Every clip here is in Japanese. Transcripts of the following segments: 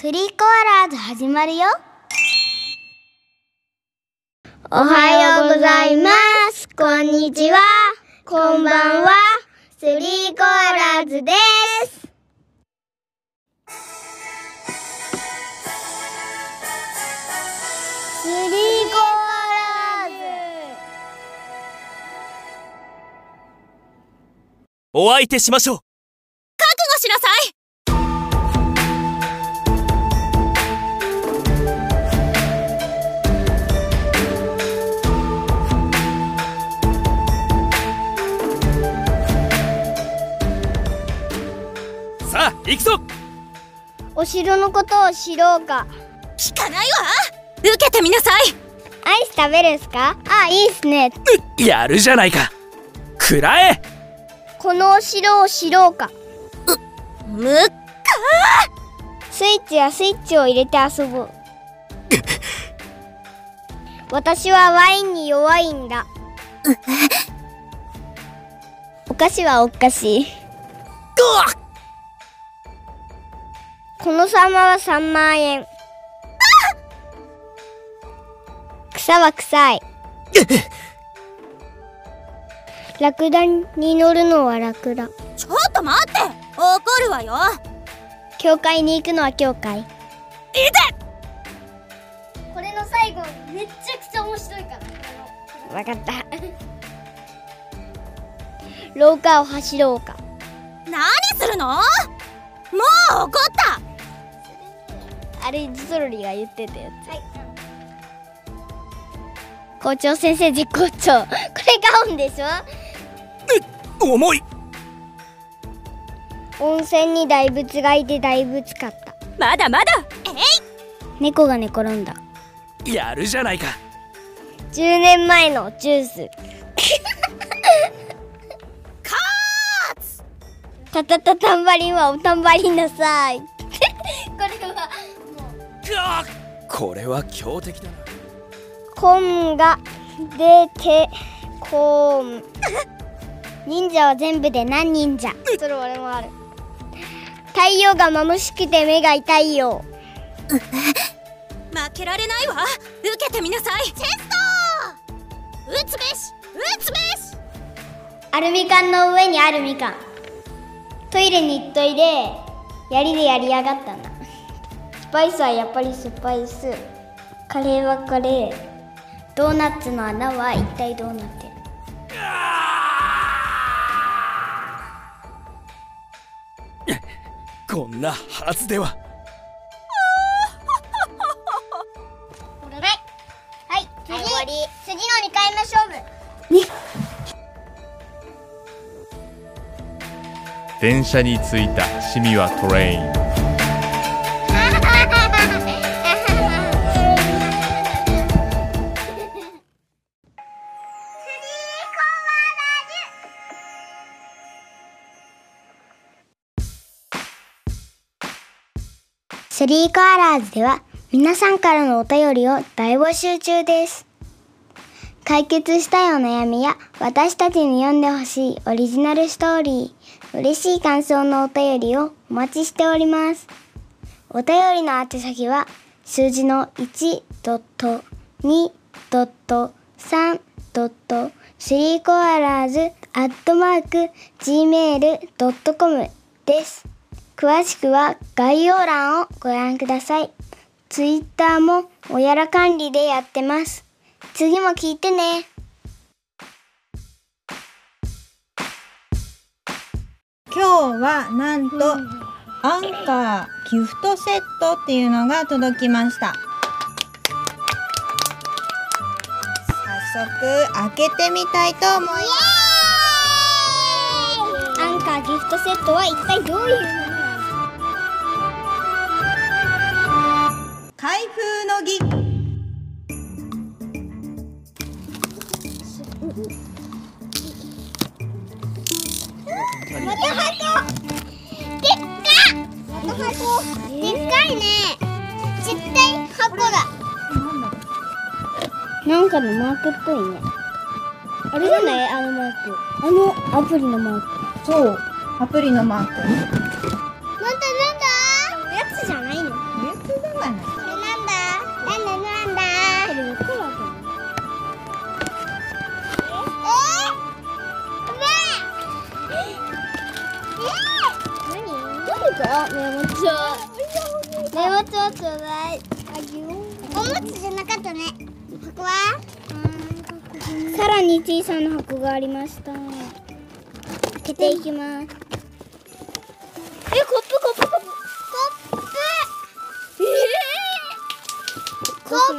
スリーコアラーズ始まるよ。おはようございます。こんにちは。こんばんは。スリーコアラーズです。スリーコアラーズ。お相手しましょうお城のことを知ろうか。聞かないわ。受けてみなさい。アイス食べるんすか？あ、いいっすね。やるじゃないか。食らえ。このお城を知ろうか。むっスイッチやスイッチを入れて遊ぼう。私はワインに弱いんだ。お菓子はお菓子このサンマは3万円。草は臭い。ラクダに乗るのはラクダちょっと待って。怒るわよ。教会に行くのは教会。いて。これの最後めっちゃくちゃ面白いから。わかった。廊下を走ろうか。何するの？もう怒ったあれジソロリが言ってたやつ、校長先生絶好調。これガウンでしょ？重い。温泉に大仏がいて大仏かった。まだまだ。えい！猫が寝転んだ。やるじゃないか。10年前のジュース。カーツ！タタタタンバリンはおたんばりなさいくわこれは強敵だな。コンが出てこん忍者は全部で何忍者？それ俺もある。太陽が眩しくて目が痛いよ。負けられないわ。受けてみなさい。チェスト打つべし！打つべし！アルミ缶の上にあるみかんトイレに行っといで槍でやりやがったんだスパイスはやっぱりスパイス。カレーはカレー。ドーナツの穴は一体どうなってる？こんなは。ずでははい次、次の2回目勝負。電車に着いた。シミはトレインスリーコアラーズでは皆さんからのお便りを大募集中です。解決したいお悩みや私たちに読んでほしいオリジナルストーリー、嬉しい感想のお便りをお待ちしております。お便りの宛先は数字の1.2.3.3コアラーズアットマーク gmail.com です。詳しくは概要欄をご覧ください。ツイッターもおやら管理でやってます。次も聞いてね。今日はなんとアンカーギフトセットっていうのが届きました早速開けてみたいと思いますアンカーギフトセットは一体どういう開封の儀。また箱でっかまた箱でっかいね。絶対箱だ。なんかのマークっぽいね。あれじゃない？あのマーク。あのアプリのマーク。そう。アプリのマークかメモ帳メモ帳ちょうだい。おむつじゃなかったね。箱は？さらに小さな箱がありました。開けていきます。えコップコップコップ。コップ。ええコップ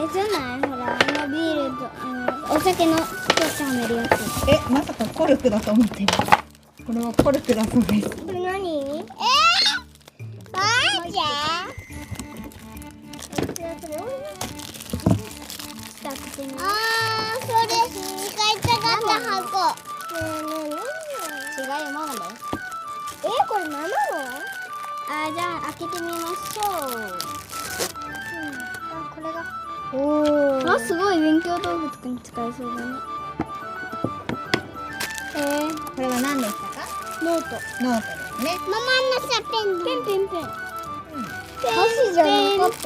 れじゃない？ほらあのビールとあのお酒のスポッチはめるやつえまさかコルクだと思ってるこれはコルクだそう。ですこれ何えー、マジあーそれ使いたかった箱。違うよママだよえこれ何なの？あーじゃあ開けてみましょう、うん、あこれがおおあすごい勉強道具とかに使えそうだね。えー、これは何でしたか？ノート。ノートですね。ママのさペンペンペンペン。箸じゃなかった。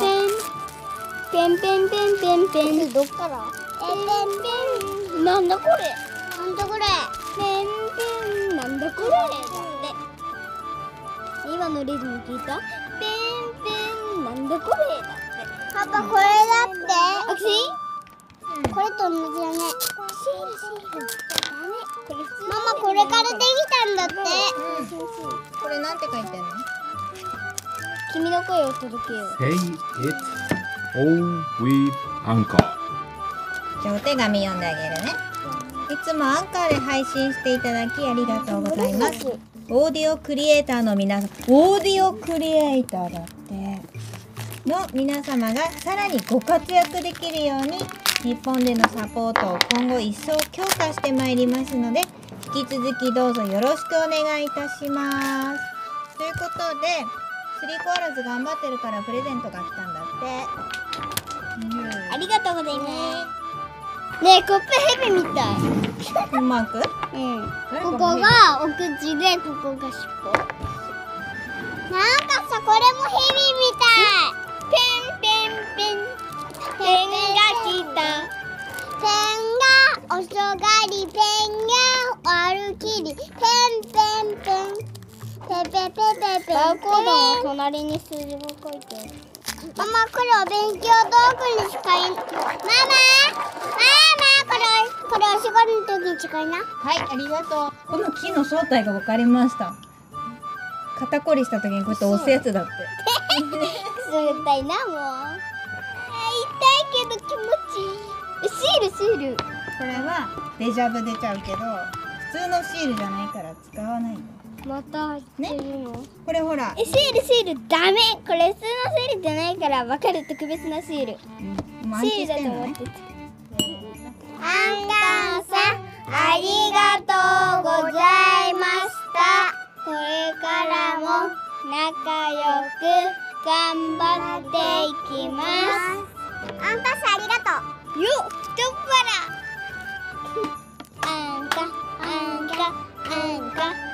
ペンペンペンペンペン。どっから？ペンペン。なんだこれ？なんだこれ？ペンペン。なんだこれ？だって。今のリズム聞いた？ペンペン。なんだこれ？パパこれだって。これと同じだね。ママこれからできたんだって、これなんて書いてんの？君の声を届けよう。Say it all with Anchor. じゃあお手紙読んであげるね。いつもアンカーで配信していただきありがとうございます。オーディオクリエイターの皆さんオーディオクリエイターだっての皆様がさらにご活躍できるように日本でのサポートを今後一層強化してまいりますので引き続きどうぞよろしくお願いいたします。ということでスリーコアラズ頑張ってるからプレゼントが来たんだって。ありがとうございます。ねえコップヘビみたい。うんうまくうん。ここがお口でここが尻尾そがりペンが歩きりペンペンペンペペペペペバーコードの隣に数字が書いてあるママこれお勉強道具に使いママママこれこれお仕事の時に使いなはい、ありがとう。この木の正体が分かりました。肩こりした時にこうやって押すやつだって。冷たいなもうあ痛いけど気持ちいいシールシールこれはデジャブ出ちゃうけど、普通のシールじゃないから使わないの。また入ってるの、これほら、えシールシールダメ。これ普通のシールじゃないから分かる特別なシール。もう暗記シールだと思って。たアンカンさんありがとうございました。これからも仲良く頑張っていきます。アンパスありがとう。よっ太っ腹 Anchor.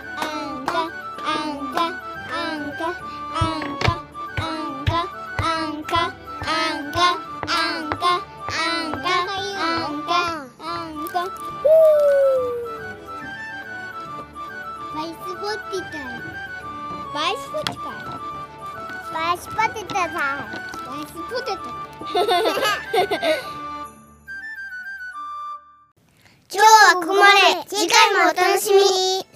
回もお楽しみに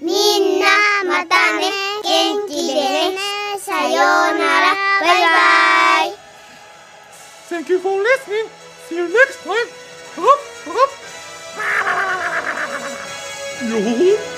みんなまたね元気でねさようならバイバイ Thank you for listening See you next time Up, up. よー